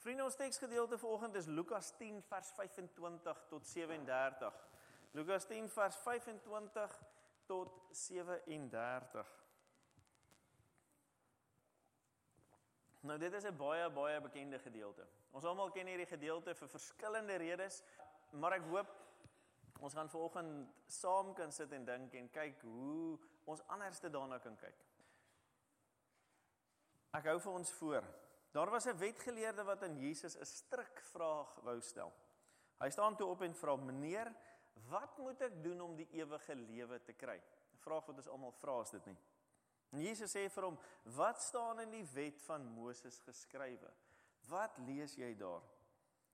Vriende, ons teksgedeelte vanoggend is Lukas 10 vers 25 tot 37. Lukas 10 vers 25 tot 37. Nou dit is 'n baie baie bekende gedeelte. Ons almal ken hierdie gedeelte vir verskillende redes, maar ek hoop ons gaan vanoggend saam kan sit en dink en kyk hoe ons anderste daarna kan kyk. Ek hou vir ons voor Daar was 'n wetgeleerde wat aan Jesus 'n strik vraag wou stel. Hy staan toe op en vra: "Meneer, wat moet ek doen om die ewige lewe te kry?" 'n Vraag wat ons almal vra is dit nie. En Jesus sê vir hom: "Wat staan in die wet van Moses geskrywe? Wat lees jy daar?"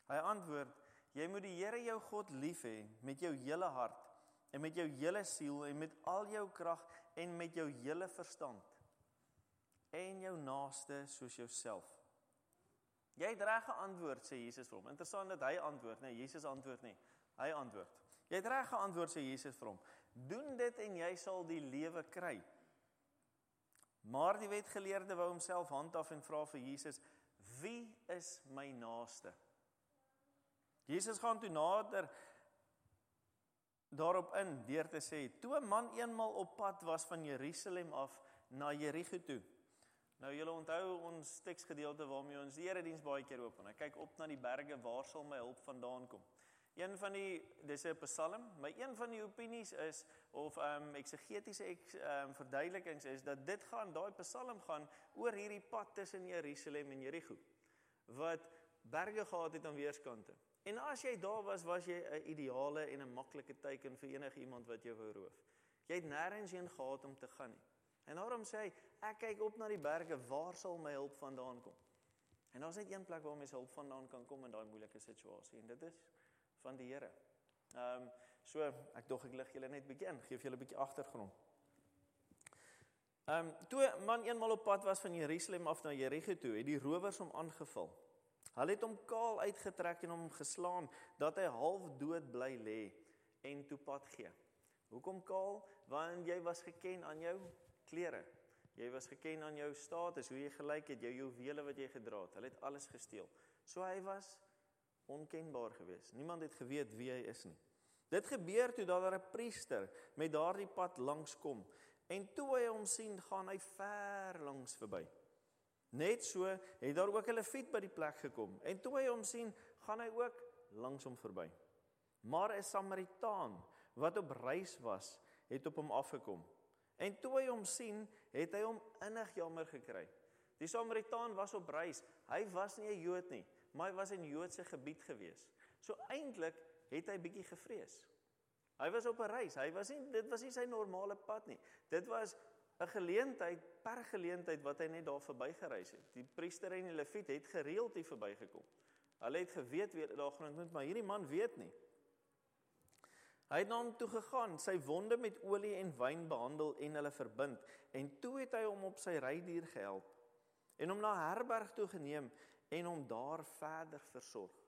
Hy antwoord: "Jy moet die Here jou God lief hê met jou hele hart en met jou hele siel en met al jou krag en met jou hele verstand en jou naaste soos jouself." Jy het reg geantwoord sê Jesus vir hom. Interessant dat hy antwoord, nee, Jesus antwoord nie. Hy antwoord. Jy het reg geantwoord sê Jesus vir hom. Doen dit en jy sal die lewe kry. Maar die wetgeleerde wou homself handhaaf en vra vir Jesus: "Wie is my naaste?" Jesus gaan toe nader daarop in deur te sê: "Toe 'n man eenmal op pad was van Jerusalem af na Jerigo toe, Nou julle onthou ons teksgedeelte waarmee ons die erediens baie keer open. Ek kyk op na die berge, waar sal my hulp vandaan kom? Een van die dis 'n Psalm, maar een van die opinies is of ehm um, eksegetiese ehm um, verduidelikings is dat dit gaan daai Psalm gaan oor hierdie pad tussen Jerusalem en Jerigo wat berge gehad het aan weerskante. En as jy daar was, was jy 'n ideale en 'n maklike teken vir enige iemand wat jou wou roof. Jy het nêrens heen gehad om te gaan nie. En daarom sê hy, ek kyk op na die berge, waar sal my hulp vandaan kom? En daar's net een plek waar mens hulp vandaan kan kom in daai moeilike situasie en dit is van die Here. Ehm um, so ek dog ek lig julle net bietjie in, gee vir julle 'n bietjie agtergrond. Ehm um, toe man eenmal op pad was van Jerusalem af na Jerigo toe, het die rowers hom aangeval. Hulle het hom kaal uitgetrek en hom geslaan dat hy half dood bly lê en toe pad gee. Hoekom kaal? Want jy was geken aan jou klere. Jy was geken aan jou status, hoe jy gelyk het, jou juwele wat jy gedra het. Hulle het alles gesteel. So hy was onkenbaar geweest. Niemand het geweet wie hy is nie. Dit gebeur toe dat daar 'n priester met daardie pad langs kom en toe hy hom sien, gaan hy ver langs verby. Net so het daar ook 'n leviet by die plek gekom en toe hy hom sien, gaan hy ook langs hom verby. Maar 'n Samaritaan wat op reis was, het op hom afgekom. En toe hy hom sien, het hy hom innig jammer gekry. Die Samaritaan was op reis. Hy was nie 'n Jood nie, maar hy was in Joodse gebied gewees. So eintlik het hy bietjie gevrees. Hy was op 'n reis. Hy was nie dit was nie sy normale pad nie. Dit was 'n geleentheid, per geleentheid wat hy net daar verbygereis het. Die priester en die leviet het gereeld hier verbygekom. Hulle het geweet wie daar gaan ontmoet, maar hierdie man weet nie. Hy het na hom toe gegaan, sy wonde met olie en wyn behandel en hulle verbind en toe het hy hom op sy rydier gehelp en hom na herberg toe geneem en hom daar verder versorg.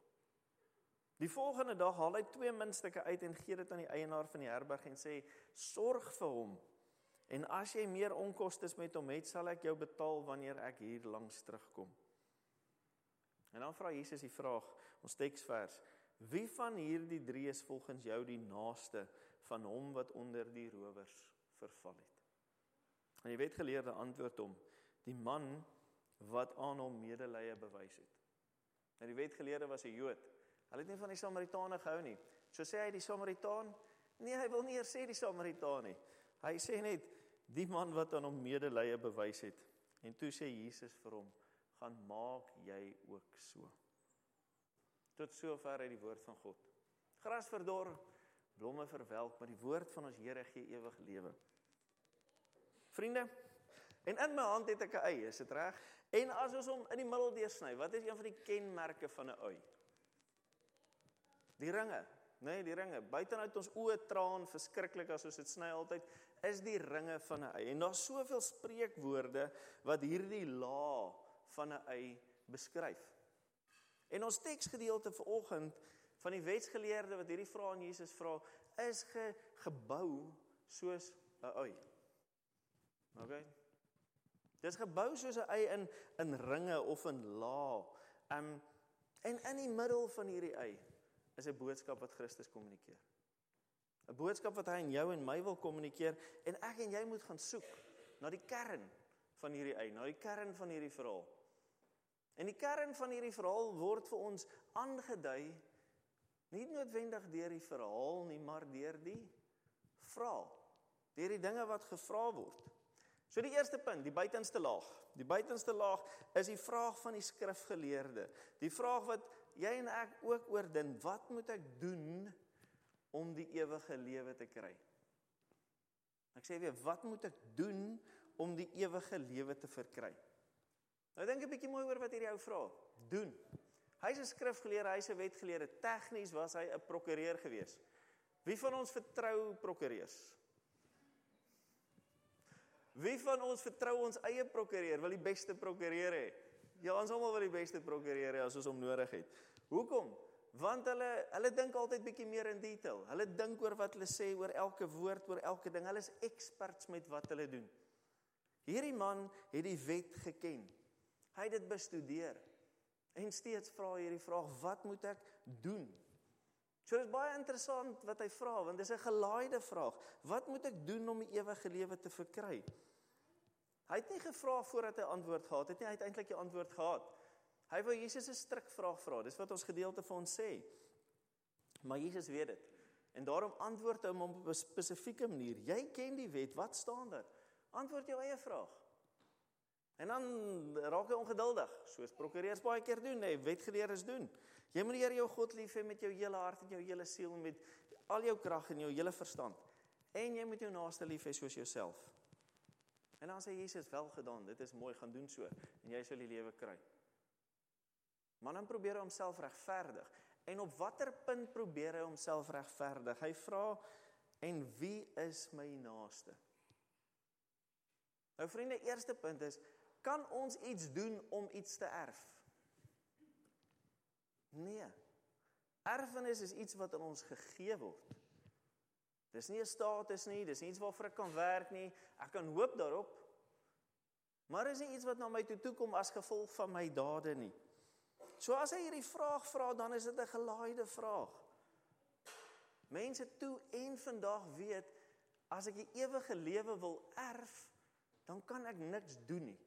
Die volgende dag haal hy twee muntstukke uit en gee dit aan die eienaar van die herberg en sê: "Sorg vir hom. En as jy meer onkoste met hom het, sal ek jou betaal wanneer ek hier langs terugkom." En dan vra Jesus die vraag, ons teksvers: Wie van hierdie drie is volgens jou die naaste van hom wat onder die rowers verval het? En die wetgeleerde antwoord hom: Die man wat aan hom medelee bewys het. Nou die wetgeleerde was 'n Jood. Hulle het nie van die Samaritane gehou nie. So sê hy die Samaritaan, nee, hy wil nie eers sê die Samaritaan nie. Hy sê net die man wat aan hom medelee bewys het. En toe sê Jesus vir hom: "Gaan maak jy ook so." Tot sover uit die woord van God. Gras verdor, blomme verwelk, maar die woord van ons Here gee ewig lewe. Vriende, en in my hand het ek 'n ei, is dit reg? En as ons hom in die middel deursny, wat is een van die kenmerke van 'n ui? Die ringe, nê, nee, die ringe. Buitenuit ons oë traan verskriklik as ons dit sny altyd, is die ringe van 'n ei. En daar's soveel spreekwoorde wat hierdie laag van 'n ei beskryf. En ons teksgedeelte vanoggend van die wetsgeleerde wat hierdie vrae aan Jesus vra, is ge, gebou soos 'n ui. OK. Dit is gebou soos 'n ui in in ringe of in laag. Um En in die middel van hierdie ei is 'n boodskap wat Christus kommunikeer. 'n Boodskap wat hy aan jou en my wil kommunikeer en ek en jy moet gaan soek na die kern van hierdie ei, na die kern van hierdie verhaal. En die kern van hierdie verhaal word vir ons aangedui nie noodwendig deur die verhaal nie, maar deur die vraag. Deur die dinge wat gevra word. So die eerste punt, die buitenste laag. Die buitenste laag is die vraag van die skrifgeleerde. Die vraag wat jy en ek ook oordink, wat moet ek doen om die ewige lewe te kry? Ek sê weer, wat moet ek doen om die ewige lewe te verkry? Nou dink 'n bietjie mooi oor wat hierdie ou vra. Doen. Hy's 'n skrifgeleerde, hy's 'n wetgeleerde. Tegnies was hy 'n prokureur gewees. Wie van ons vertrou prokureurs? Wie van ons vertrou ons eie prokureur, wil die beste prokureur hê? Ja, ons almal wil die beste prokureur hê as ons hom nodig het. Hoekom? Want hulle hulle dink altyd bietjie meer in detail. Hulle dink oor wat hulle sê, oor elke woord, oor elke ding. Hulle is experts met wat hulle doen. Hierdie man het die wet geken. Hy het dit bestudeer. En steeds vra hy hierdie vraag: "Wat moet ek doen?" So dit is baie interessant wat hy vra, want dis 'n gelaaide vraag. Wat moet ek doen om die ewige lewe te verkry? Hy het nie gevra voordat hy antwoord gehad het nie, hy het eintlik die antwoord gehad. Hy wou Jesus 'n strik vraag vra. Dis wat ons gedeelte vir ons sê. Maar Jesus weet dit. En daarom antwoord hy hom op 'n spesifieke manier. Jy ken die wet, wat staan daar? Antwoord jou eie vraag. En dan raak hy ongeduldig, soos prokureurs baie keer doen, hè, wetgeleerdes doen. Jy moet die Here jou God lief hê met jou hele hart en jou hele siel en met al jou krag en jou hele verstand. En jy moet jou naaste lief hê soos jouself. En dan sê Jesus, "Wel gedaan, dit is mooi, gaan doen so en jy sal die lewe kry." Maar dan probeer hy homself regverdig. En op watter punt probeer hy homself regverdig? Hy vra, "En wie is my naaste?" Nou vriende, eerste punt is kan ons iets doen om iets te erf? Nee. Erfenis is iets wat aan ons gegee word. Dis nie 'n status nie, dis nie iets waarvoor ek kan werk nie. Ek kan hoop daarop. Maar is nie iets wat na my toe toe kom as gevolg van my dade nie. So as hy hierdie vraag vra, dan is dit 'n gelaaide vraag. Mense toe en vandag weet as ek die ewige lewe wil erf, dan kan ek niks doen nie.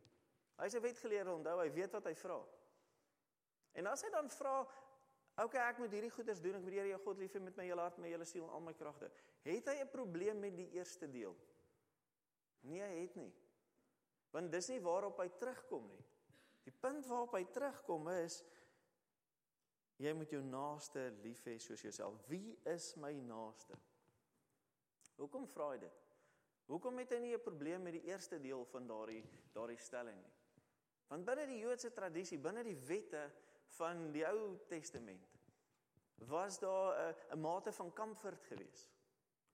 Hy's 'n wetgeleerde, onthou, hy weet wat hy vra. En as hy dan vra, "Oké, okay, ek moet hierdie goeders doen, ek moet die Here jou God lief hê met my hele hart, my hele siel en al my kragte." Het hy 'n probleem met die eerste deel? Nee, hy het nie. Want dis nie waarop hy terugkom nie. Die punt waarop hy terugkom is jy moet jou naaste lief hê soos jouself. Wie is my naaste? Hoekom vra hy dit? Hoekom het hy nie 'n probleem met die eerste deel van daardie daardie stelling nie? Want binne die Joodse tradisie, binne die wette van die Ou Testament, was daar 'n 'n mate van comfort geweest.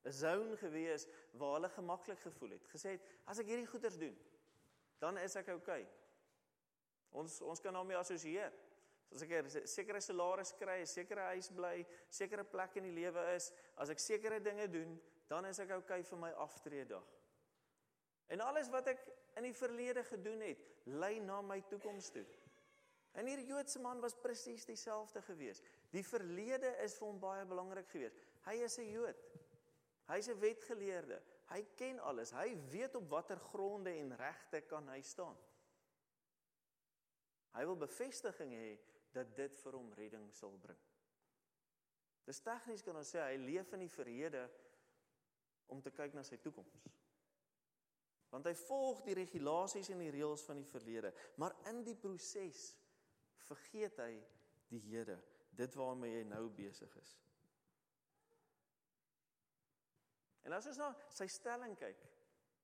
'n Zone geweest waar hulle gemaklik gevoel het. Gesê het, as ek hierdie goeders doen, dan is ek oukei. Ons ons kan daarmee assosieer. As ek 'n sekere salaris kry, 'n sekere huis bly, sekere plek in die lewe is, as ek sekere dinge doen, dan is ek oukei vir my aftreedag. En alles wat ek in die verlede gedoen het, lei na my toekoms toe. En hierdie Joodse man was presies dieselfde gewees. Die verlede is vir hom baie belangrik gewees. Hy is 'n Jood. Hy's 'n wetgeleerde. Hy ken alles. Hy weet op watter gronde en regte kan hy staan. Hy wil bevestiging hê dat dit vir hom redding sal bring. Dis tegnies kan ons sê hy leef in die verlede om te kyk na sy toekoms. Want hy volg die regulasies en die reëls van die verlede, maar in die proses vergeet hy die Here, dit waarmee hy nou besig is. En as ons na sy stelling kyk,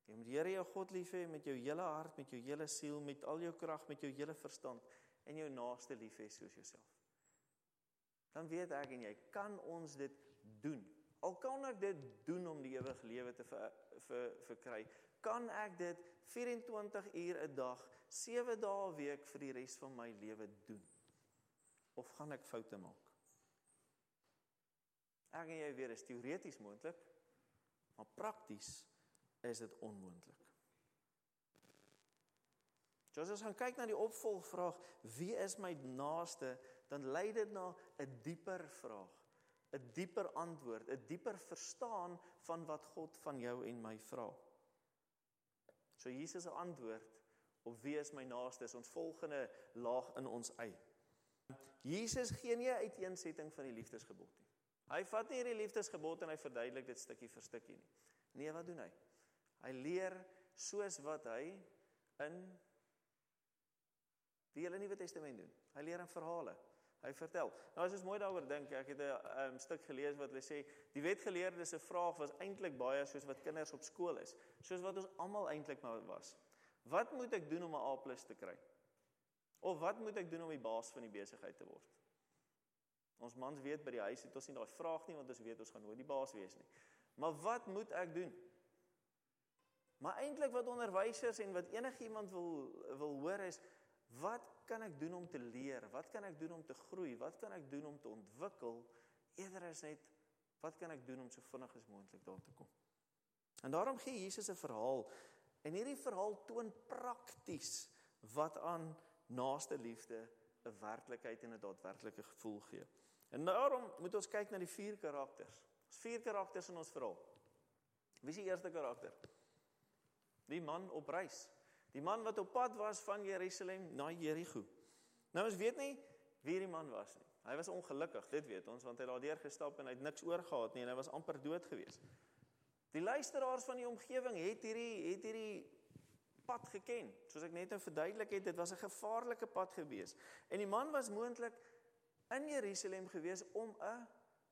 jy moet die Here jou God lief hê met jou hele hart, met jou hele siel, met al jou krag, met jou hele verstand en jou naaste lief hê soos jouself. Dan weet ek en jy kan ons dit doen Al kan ek dit doen om die ewige lewe te ver, ver, verkry, kan ek dit 24 uur 'n dag, 7 dae 'n week vir die res van my lewe doen? Of gaan ek foute maak? Ek en jy dit is teoreties moontlik, maar prakties is dit onmoontlik. As ons gaan kyk na die opvolgvraag, wie is my naaste, dan lei dit na 'n dieper vraag, 'n dieper antwoord, 'n dieper verstaan van wat God van jou en my vra. So Jesus se antwoord op wie is my naaste is ons volgende laag in ons eie. Jesus gee nie 'n uiteensetting van die liefdesgebod nie. Hy vat nie hierdie liefdesgebod en hy verduidelik dit stukkie vir stukkie nie. Nee, wat doen hy? Hy leer soos wat hy in die hele Nuwe Testament doen. Hy leer in verhale. Hy vertel. Nou as ons mooi daaroor dink, ek het 'n um, stuk gelees wat hulle sê die wetgeleerdes se vraag was eintlik baie soos wat kinders op skool is, soos wat ons almal eintlik maar was. Wat moet ek doen om 'n A+ te kry? Of wat moet ek doen om die baas van die besigheid te word? Ons mans weet by die huis het ons nie daai vraag nie want ons weet ons gaan nooit die baas wees nie. Maar wat moet ek doen? Maar eintlik wat onderwysers en wat enigiemand wil wil hoor is wat kan ek doen om te leer? Wat kan ek doen om te groei? Wat kan ek doen om te ontwikkel? Eerder is net wat kan ek doen om so vinnig as moontlik daar te kom? En daarom gee Jesus 'n verhaal en hierdie verhaal toon prakties wat aan naaste liefde 'n werklikheid en 'n daadwerklike gevoel gee. En daarom moet ons kyk na die vier karakters. Ons vier karakters in ons verhaal. Wie is die eerste karakter? Die man op reis. Die man wat op pad was van Jerusalem na Jerigo. Nou ons weet nie wie die man was nie. Hy was ongelukkig, dit weet ons, want hy het daardeur gestap en hy het niks oorgehad nie en hy was amper dood gewees. Die luisteraars van die omgewing het hierdie het hierdie pad geken. Soos ek net nou verduidelik het, dit was 'n gevaarlike pad gewees. En die man was moontlik in Jerusalem gewees om 'n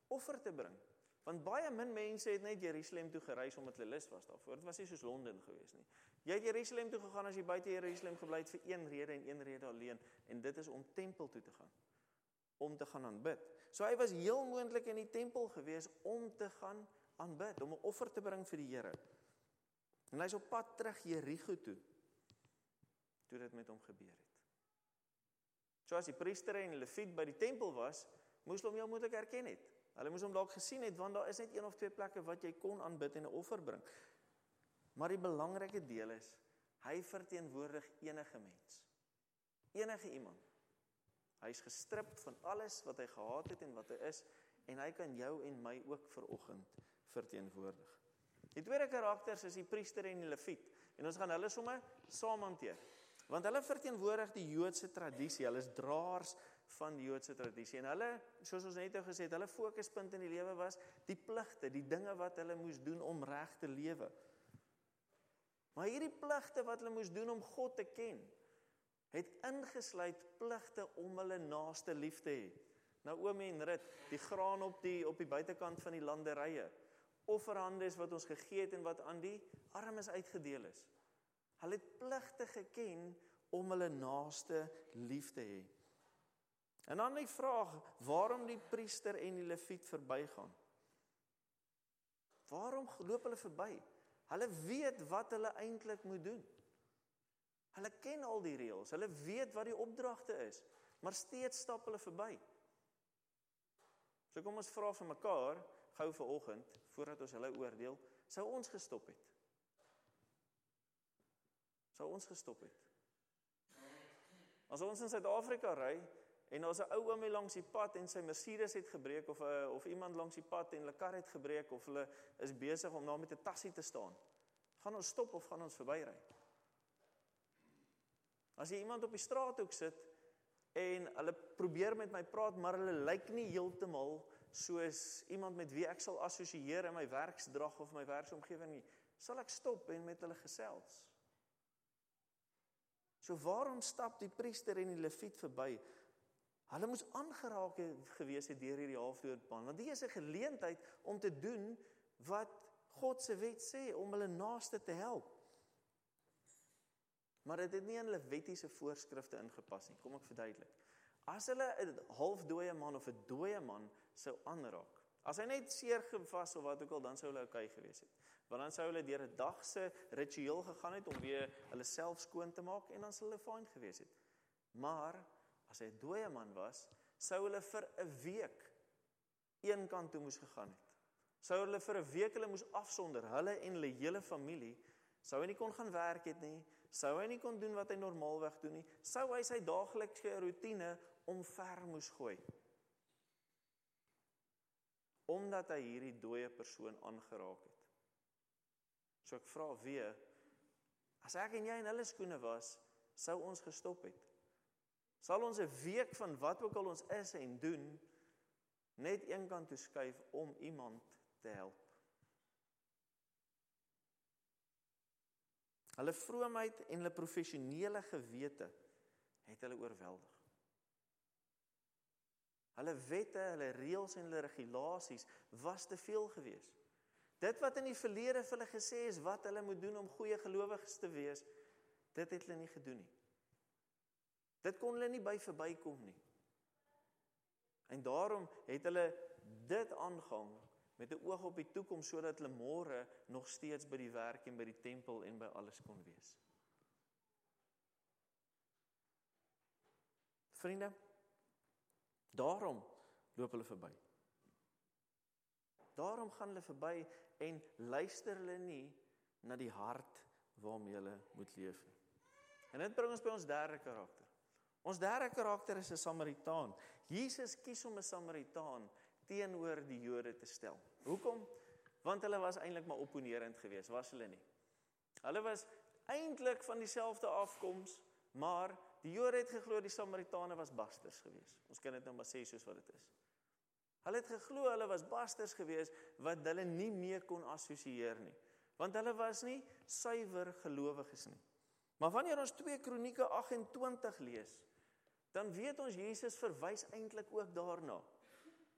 offer te bring. Want baie min mense het net Jerusalem toe gereis omdat hulle lus was daarvoor. Dit was nie soos Londen gewees nie. Jy het Jerusalem toe gegaan as jy buite Jerusalem gebly het vir een rede en een rede alleen en dit is om tempel toe te gaan. Om te gaan aanbid. So hy was heel moontlik in die tempel gewees om te gaan aanbid, om 'n offer te bring vir die Here. En hy's op pad terug Jerigo toe. Toe dit met hom gebeur het. So as die priester en leviet by die tempel was, moes hulle hom heel moontlik herken het. Hulle moes hom dalk gesien het want daar is net een of twee plekke wat jy kon aanbid en 'n offer bring. Maar die belangrike deel is hy verteenwoordig enige mens. Enige iemand. Hy's gestrip van alles wat hy gehad het en wat hy is en hy kan jou en my ook ver oggend verteenwoordig. Die tweede karakters is die priester en die leviet en ons gaan hulle sommer saam hanteer. Want hulle verteenwoordig die Joodse tradisie. Hulle is draers van die Joodse tradisie en hulle soos ons net nou gesê het, hulle fokuspunt in die lewe was die pligte, die dinge wat hulle moes doen om reg te lewe. Maar hierdie pligte wat hulle moes doen om God te ken, het ingesluit pligte om hulle naaste lief te hê. Naomi en Rut, die graan op die op die buitekant van die landerye, offerhandes wat ons gegee het en wat aan die armes uitgedeel is. Hulle het pligte geken om hulle naaste lief te hê. En dan die vraag, waarom die priester en die leviet verbygaan? Waarom loop hulle verby? Hulle weet wat hulle eintlik moet doen. Hulle ken al die reëls. Hulle weet wat die opdragte is, maar steeds stap hulle verby. So kom ons vra vir mekaar gou vanoggend voordat ons hulle oordeel, sou ons gestop het? Sou ons gestop het? As ons in Suid-Afrika ry en daar's 'n ou oomie langs die pad en sy Mercedes het gebreek of 'n eh, of iemand langs die pad en hulle kar het gebreek of hulle is besig om daar met 'n tassie te staan. Gaan ons stop of gaan ons verbyry? As jy iemand op die straathoek sit en hulle probeer met my praat maar hulle lyk nie heeltemal soos iemand met wie ek sal assosieer in my werksdrag of my werksomgewing nie, sal ek stop en met hulle gesels. So waarom stap die priester en die leviet verby? Hulle moes aangeraak gewees het deur hierdie halfdoodpan, want dit is 'n geleentheid om te doen wat God se wet sê om hulle naaste te help. Maar dit het nie in hulle wettiese voorskrifte ingepas nie. Kom ek verduidelik. As hulle 'n halfdooie man of 'n dooie man sou aanraak, as hy net seer gewas of wat ook al, dan sou hulle oukei gewees het. Want dan sou hulle deur 'n dag se ritueel gegaan het om weer hulle self skoon te maak en dan sou hulle fyn gewees het. Maar as hy 'n dooie man was, sou hulle vir 'n week een kant toe moes gegaan het. Sou hulle vir 'n week hulle moes afsonder, hulle en hulle hele familie sou nie kon gaan werk het nie, Sou hy nie kon doen wat hy normaalweg doen nie? Sou hy sy daaglikse rotine omver moes gooi? Omdat hy hierdie dooie persoon aangeraak het. So ek vra weer, as ek en jy in hulle skoene was, sou ons gestop het. Sal ons 'n week van wat ook al ons is en doen net een kant toe skuif om iemand te help? Hulle vroomheid en hulle professionele gewete het hulle oorweldig. Hulle wette, hulle reëls en hulle regulasies was te veel geweest. Dit wat in die verlede vir hulle gesê is wat hulle moet doen om goeie gelowiges te wees, dit het hulle nie gedoen nie. Dit kon hulle nie by verbykom nie. En daarom het hulle dit aangang met 'n oog op die toekoms sodat hulle môre nog steeds by die werk en by die tempel en by alles kon wees. Vriende, daarom loop hulle verby. Daarom gaan hulle verby en luister hulle nie na die hart waarmee hulle moet leef nie. En dit bring ons by ons derde karakter. Ons derde karakter is 'n Samaritaan. Jesus kies om 'n Samaritaan teenoor die Jode te stel. Hoekom? Want hulle was eintlik maar opponerend geweest, was hulle nie? Hulle was eintlik van dieselfde afkoms, maar die Jode het geglo die Samaritane was basters geweest. Ons kan dit nou maar sê soos wat dit is. Hulle het geglo hulle was basters geweest wat hulle nie meer kon assosieer nie, want hulle was nie suiwer gelowiges nie. Maar wanneer ons 2 Kronieke 28 lees, dan weet ons Jesus verwys eintlik ook daarna.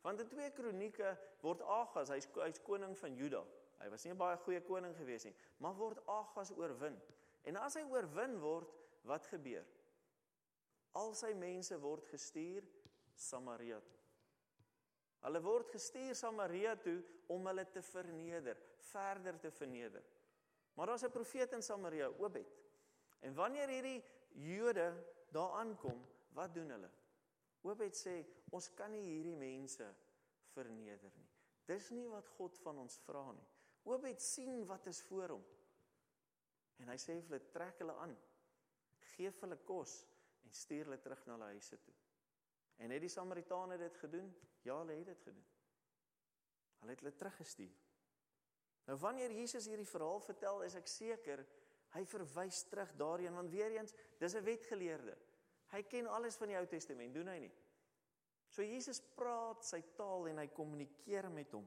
Want in 2 Kronieke word Agas, hy's hy's koning van Juda. Hy was nie 'n baie goeie koning gewees nie, maar word Agas oorwin. En as hy oorwin word, wat gebeur? Al sy mense word gestuur Samaria toe. Hulle word gestuur Samaria toe om hulle te verneder, verder te verneder. Maar daar's 'n profeet in Samaria, Obed. En wanneer hierdie Jode daar aankom, wat doen hulle? Obed sê, ons kan nie hierdie mense verneder nie. Dis nie wat God van ons vra nie. Obed sien wat is voor hom. En hy sê vir hulle trek hulle aan. Geef hulle kos en stuur hulle terug na hulle huise toe. En het die Samaritane dit gedoen? Ja, hulle het dit gedoen. Hulle het hulle teruggestuur. Nou wanneer Jesus hierdie verhaal vertel, is ek seker hy verwys terug daarin want weer eens, dis 'n wetgeleerde. Hy ken alles van die Ou Testament, doen hy nie? So Jesus praat sy taal en hy kommunikeer met hom.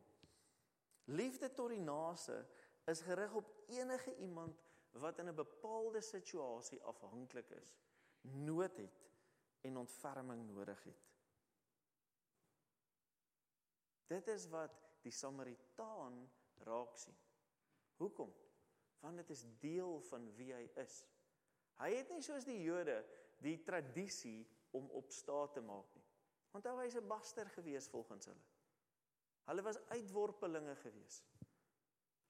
Liefde tot die naaste is gerig op enige iemand wat in 'n bepaalde situasie afhanklik is, nood het en ontferming nodig het. Dit is wat die Samaritaan raak sien. Hoekom? Want dit is deel van wie hy is. Hy het nie soos die Jode die tradisie om op staat te maak nie. Want hy was 'n baster gewees volgens hulle. Hulle was uitworpelinge gewees.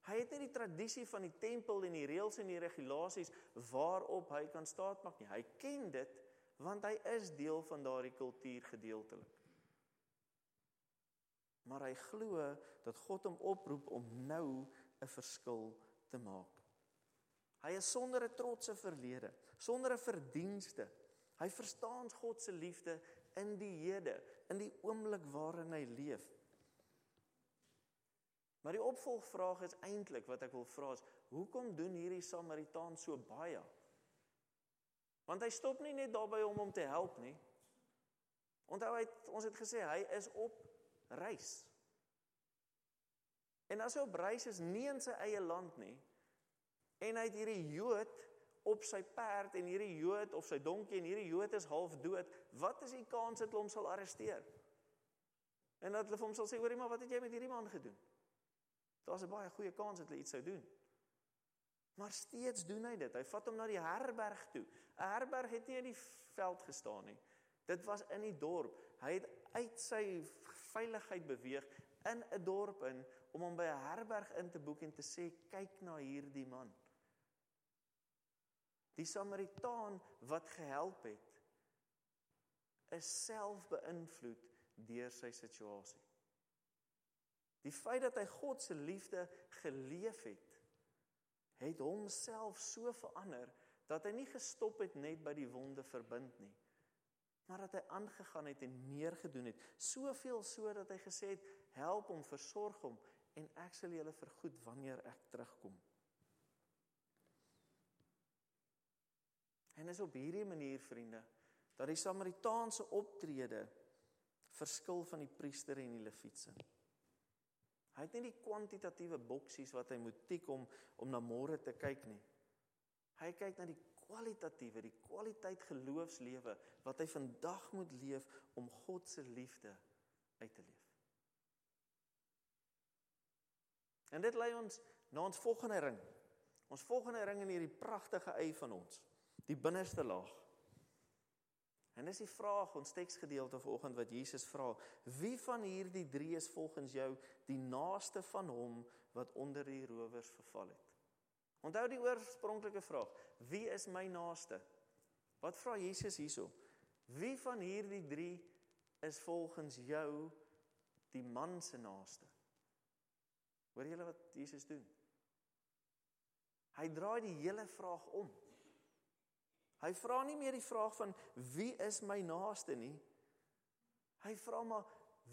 Hy het nie die tradisie van die tempel en die reëls en die regulasies waarop hy kan staat maak nie. Hy ken dit want hy is deel van daardie kultuur gedeeltelik. Maar hy glo dat God hom oproep om nou 'n verskil te maak. Hy is sonder 'n trotse verlede, sonder 'n verdienste. Hy verstaan God se liefde in die hede, in die oomblik waarin hy leef. Maar die opvolgvraag is eintlik wat ek wil vra is, hoekom doen hierdie Samaritaan so baie? Want hy stop nie net daarby om hom te help nie. Onthou hy ons het gesê hy is op reis. En as hy op reis is nie in sy eie land nie en hy het hierdie Jood op sy perd en hierdie Jood of sy donkie en hierdie Jood is half dood, wat is die kans dat hulle hom sal arresteer? En dat hulle vir hom sal sê, "Hoorie maar, wat het jy met hierdie man gedoen?" Daar's 'n baie goeie kans dat hulle iets sou doen. Maar steeds doen hy dit. Hy vat hom na die herberg toe. 'n Herberg het nie in die veld gestaan nie. Dit was in die dorp. Hy het uit sy veiligheid beweeg in 'n dorp in om hom by 'n herberg in te boek en te sê kyk na hierdie man. Die Samaritaan wat gehelp het is self beïnvloed deur sy situasie. Die feit dat hy God se liefde geleef het het homself so verander dat hy nie gestop het net by die wonde verbind nie, maar dat hy aangegaan het en meer gedoen het, soveel so dat hy gesê het, help hom, versorg hom en ek sal julle vergoed wanneer ek terugkom. En is op hierdie manier vriende dat die Samaritaanse optrede verskil van die priester en die levietse. Hy het nie die kwantitatiewe boksies wat hy moet tik om om na môre te kyk nie. Hy kyk na die kwalitatiewe, die kwaliteit geloofslewe wat hy vandag moet leef om God se liefde uit te leef. En dit lei ons na ons volgende ring. Ons volgende ring in hierdie pragtige ei van ons, die binnerste laag. En dis die vraag ons teksgedeelte vanoggend wat Jesus vra: Wie van hierdie drie is volgens jou die naaste van hom wat onder die rowers verval het? Onthou die oorspronklike vraag: Wie is my naaste? Wat vra Jesus hierso? Wie van hierdie drie is volgens jou die man se naaste? Hoor julle wat Jesus doen? Hy draai die hele vraag om. Hy vra nie meer die vraag van wie is my naaste nie. Hy vra maar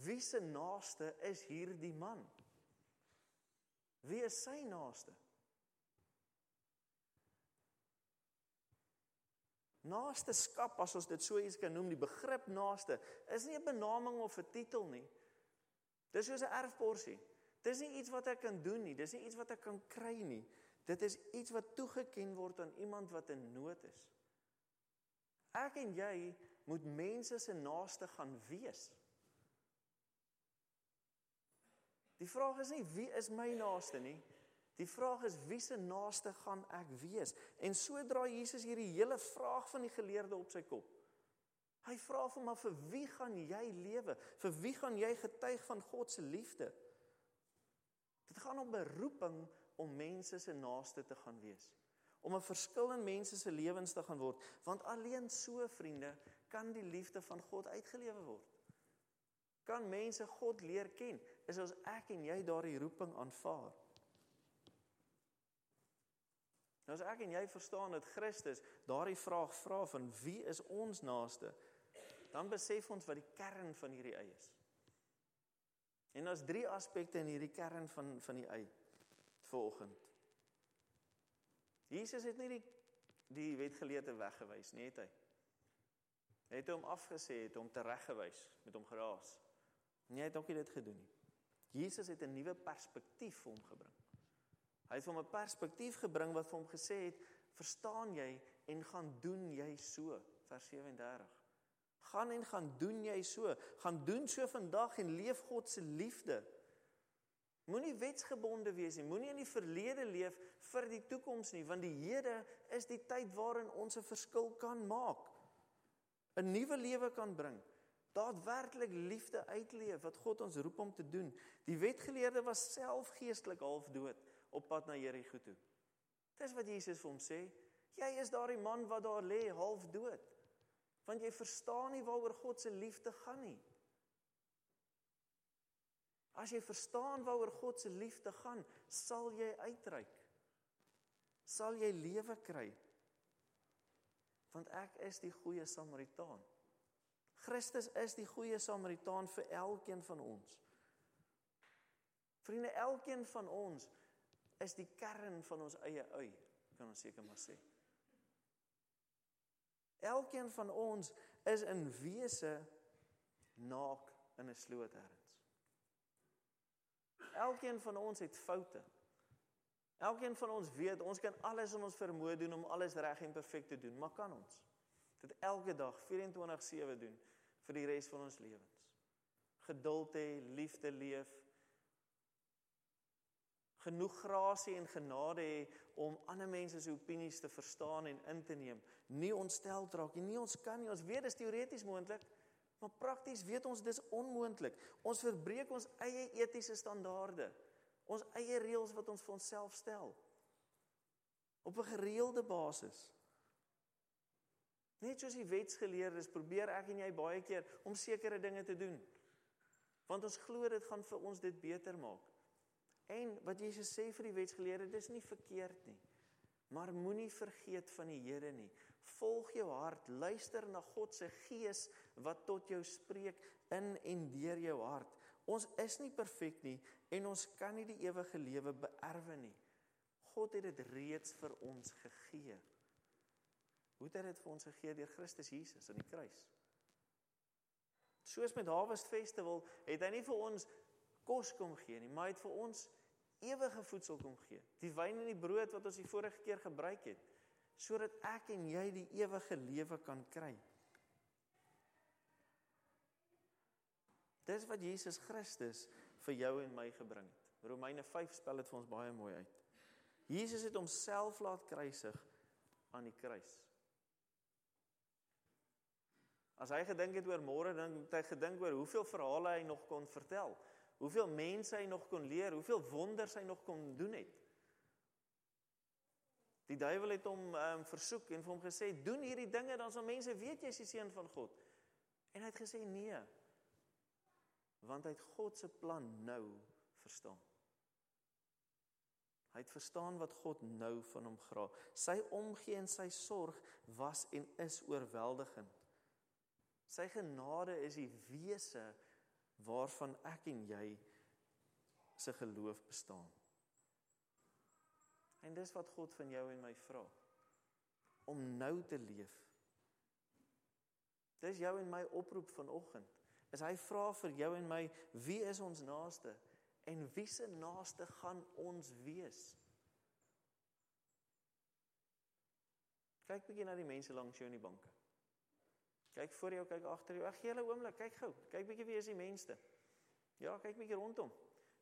wie se naaste is hierdie man? Wie is sy naaste? Naaste skap as ons dit so iets kan noem, die begrip naaste is nie 'n benaming of 'n titel nie. Dis soos 'n erfporsie. Dis nie iets wat ek kan doen nie, dis nie iets wat ek kan kry nie. Dit is iets wat toegeken word aan iemand wat in nood is. Ek en jy moet mense se naaste gaan wees. Die vraag is nie wie is my naaste nie. Die vraag is wie se naaste gaan ek wees? En so dra Jesus hierdie hele vraag van die geleerde op sy kop. Hy vra vir maar vir wie gaan jy lewe? Vir wie gaan jy getuig van God se liefde? Dit gaan om beroeping om mense se naaste te gaan wees om 'n verskil in mense se lewens te gaan word, want alleen so vriende kan die liefde van God uitgelewe word. Kan mense God leer ken as ek en jy daardie roeping aanvaar. Nou as ek en jy verstaan dat Christus daardie vraag vra van wie is ons naaste, dan besef ons wat die kern van hierdie ei is. En daar's drie aspekte in hierdie kern van van die ei vanoggend. Jesus het nie die die wetgeleerde weggewys nie, het hy. Hy het hom afgesê, het hom tereggewys met hom geraas. Nee, hy het ook nie dit gedoen nie. Jesus het 'n nuwe perspektief vir hom gebring. Hy het hom 'n perspektief gebring wat vir hom gesê het, "Verstaan jy en gaan doen jy so?" Vers 37. Gaan en gaan doen jy so. Gaan doen so vandag en leef God se liefde. Moenie wetsgebonde wees nie. Moenie in die verlede leef vir die toekoms nie, want die hede is die tyd waarin ons 'n verskil kan maak. 'n Nuwe lewe kan bring. Daadwerklik liefde uitleef wat God ons roep om te doen. Die wetgeleerde was self geestelik half dood op pad na Jerigo toe. Dis wat Jesus vir hom sê. Jy is daardie man wat daar lê half dood. Want jy verstaan nie waaroor God se liefde gaan nie. As jy verstaan waaroor God se liefde gaan, sal jy uitreik. Sal jy lewe kry. Want ek is die goeie Samaritaan. Christus is die goeie Samaritaan vir elkeen van ons. Vriende, elkeen van ons is die kern van ons eie ui, kan ons seker maar sê. Elkeen van ons is in wese naak in 'n sloot her. Elkeen van ons het foute. Elkeen van ons weet ons kan alles in ons vermoë doen om alles reg en perfek te doen, maar kan ons dit elke dag 24/7 doen vir die res van ons lewens? Geduld hê, liefde leef, genoeg grasie en genade hê om ander mense se opinies te verstaan en in te neem. Nie ontstel raak nie, nie ons kan nie. Ons weet dit is teoreties moontlik, Maar prakties weet ons dis onmoontlik. Ons verbreek ons eie etiese standaarde. Ons eie reëls wat ons vir onsself stel. Op 'n gereelde basis. Net soos die wetsgeleerdes probeer ek en jy baie keer om sekere dinge te doen. Want ons glo dit gaan vir ons dit beter maak. En wat Jesus sê vir die wetsgeleerdes, dis nie verkeerd nie. Maar moenie vergeet van die Here nie. Volg jou hart, luister na God se gees wat tot jou spreek in en deur jou hart. Ons is nie perfek nie en ons kan nie die ewige lewe beerwe nie. God het dit reeds vir ons gegee. Hoe het hy dit vir ons gegee deur Christus Jesus aan die kruis? Soos met Harvest Festival het hy nie vir ons kos kom gee nie, maar hy het vir ons ewige voedsel kom gee. Die wyn en die brood wat ons die vorige keer gebruik het, sodat ek en jy die ewige lewe kan kry. Dis wat Jesus Christus vir jou en my gebring het. Romeine 5 spel dit vir ons baie mooi uit. Jesus het homself laat kruisig aan die kruis. As hy gedink het oor môre, dan het hy gedink oor hoeveel verhale hy nog kon vertel. Hoeveel mense hy nog kon leer, hoeveel wonders hy nog kon doen het. Die duiwel het hom ehm um, versoek en vir hom gesê: "Doen hierdie dinge dan sal mense weet jy is die seun van God." En hy het gesê: "Nee." Want hy het God se plan nou verstaan. Hy het verstaan wat God nou van hom vra. Sy omgee en sy sorg was en is oorweldigend. Sy genade is die wese waarvan ek en jy se geloof bestaan. En dis wat God van jou en my vra om nou te leef. Dis jou en my oproep vanoggend. Is hy vra vir jou en my, wie is ons naaste en wie se naaste gaan ons wees? Kyk bietjie na die mense langs jou in die banke. Kyk voor jou, kyk agter jou. Ag gee hulle oomblik, kyk gou. Kyk bietjie wie is die mense. Ja, kyk bietjie rondom.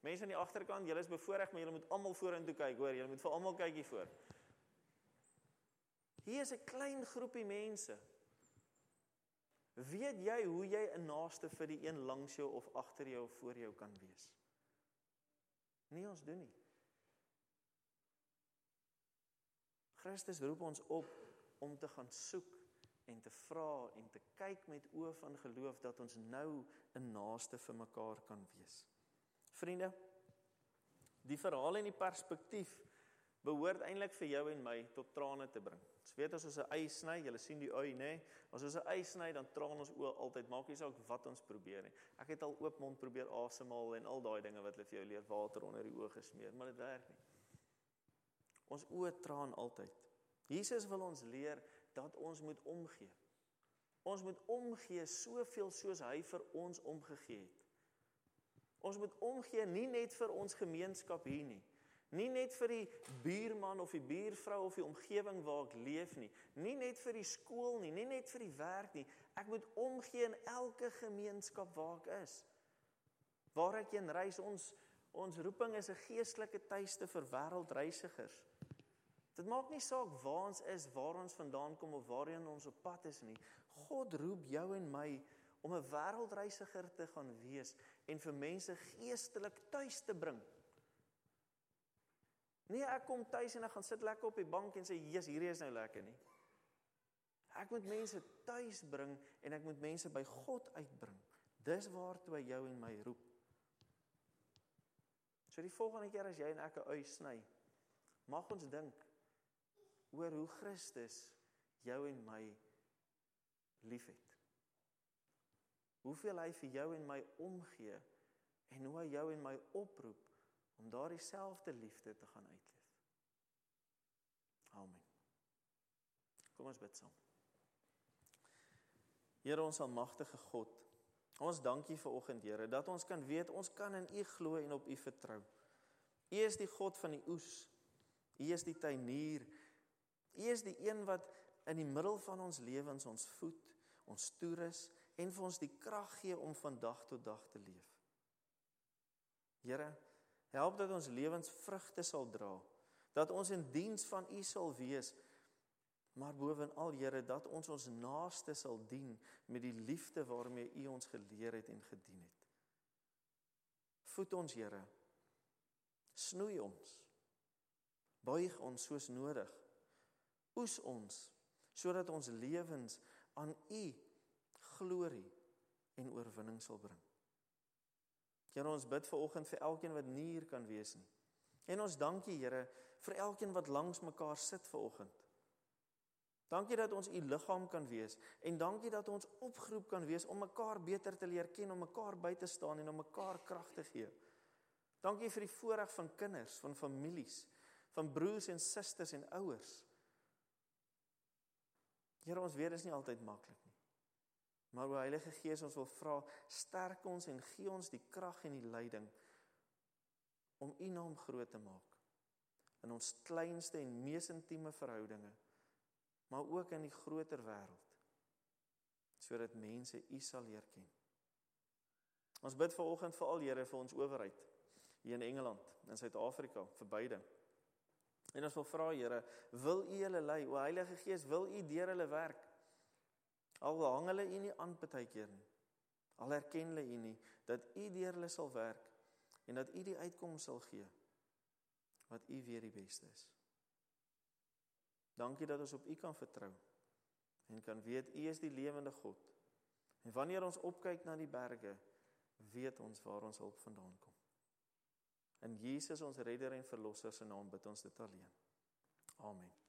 Mense aan die agterkant, julle is bevoordeel, maar julle moet almal vorentoe kyk, hoor. Julle moet vir almal kyk hier voor. Hier is 'n klein groepie mense. Weet jy hoe jy 'n naaste vir die een langs jou of agter jou of voor jou kan wees? Nee, ons doen nie. Christus roep ons op om te gaan soek en te vra en te kyk met oë van geloof dat ons nou 'n naaste vir mekaar kan wees. Vriende, die verhaal en die perspektief behoort eintlik vir jou en my tot trane te bring. Ons weet as ons 'n ei sny, jy sien die ui, nê? As ons 'n ei sny, dan traan ons oë altyd. Maak nie saak wat ons probeer nie. Ek het al oop mond probeer asemhaal en al daai dinge wat hulle vir jou leer water onder die oë gesmeer, maar dit werk nie. Ons oë traan altyd. Jesus wil ons leer dat ons moet omgee. Ons moet omgee soveel soos hy vir ons omgegee het. Ons moet omgee nie net vir ons gemeenskap hier nie. Nie net vir die buurman of die buurvrou of die omgewing waar ek leef nie. Nie net vir die skool nie, nie net vir die werk nie. Ek moet omgee in elke gemeenskap waar ek is. Waar ek heen reis, ons ons roeping is 'n geestelike tuiste vir wêreldreisigers. Dit maak nie saak waar ons is, waar ons vandaan kom of waarheen ons op pad is nie. God roep jou en my om 'n wêreldreisiger te gaan wees en vir mense geestelik tuis te bring. Nee, ek kom tuis en ek gaan sit lekker op die bank en sê, "Jesus, hierdie is nou lekker nie." Ek moet mense tuis bring en ek moet mense by God uitbring. Dis waartoe hy jou en my roep. So die volgende keer as jy en ek 'n ui sny, mag ons dink oor hoe Christus jou en my liefhet. Hoeveel hy vir jou en my omgee en hoe hy jou en my oproep om daardie selfde liefde te gaan uitleef. Amen. Kom ons bid saam. Here ons almagtige God, ons dankie vir oggend Here dat ons kan weet ons kan in U glo en op U vertrou. U is die God van die oes. U is die tuinier U is die een wat in die middel van ons lewens ons voed, ons toerus en vir ons die krag gee om van dag tot dag te leef. Here, help dat ons lewens vrugte sal dra, dat ons in diens van U sal wees, maar bovenal Here dat ons ons naaste sal dien met die liefde waarmee U ons geleer het en gedien het. Voed ons Here. Snoei ons. Buig ons soos nodig oes ons sodat ons lewens aan u glorie en oorwinning sal bring. Here ons bid ver oggend vir elkeen wat nie hier kan wees nie. En ons dankie Here vir elkeen wat langs mekaar sit ver oggend. Dankie dat ons u liggaam kan wees en dankie dat ons opgeroep kan wees om mekaar beter te leer ken, om mekaar by te staan en om mekaar krag te gee. Dankie vir die voorreg van kinders, van families, van broers en susters en ouers. Here, ons weet dit is nie altyd maklik nie. Maar o Heilige Gees, ons wil vra, sterk ons en gee ons die krag en die leiding om u naam groot te maak in ons kleinste en mees intieme verhoudinge maar ook in die groter wêreld sodat mense u sal leer ken. Ons bid ver oggend vir al Here vir ons owerheid hier in Engeland, in Suid-Afrika, vir beide. En ons wil vra Here, wil u hulle lei? O Heilige Gees, wil u deur hulle werk? Al hang hulle u nie aan partykeer nie. Al erken hulle u nie dat u deur hulle sal werk en dat u die uitkoms sal gee wat u weet die beste is. Dankie dat ons op U kan vertrou en kan weet U is die lewende God. En wanneer ons opkyk na die berge, weet ons waar ons hulp vandaan kom. In Jesus ons redder en verlosser se naam bid ons dit alleen. Amen.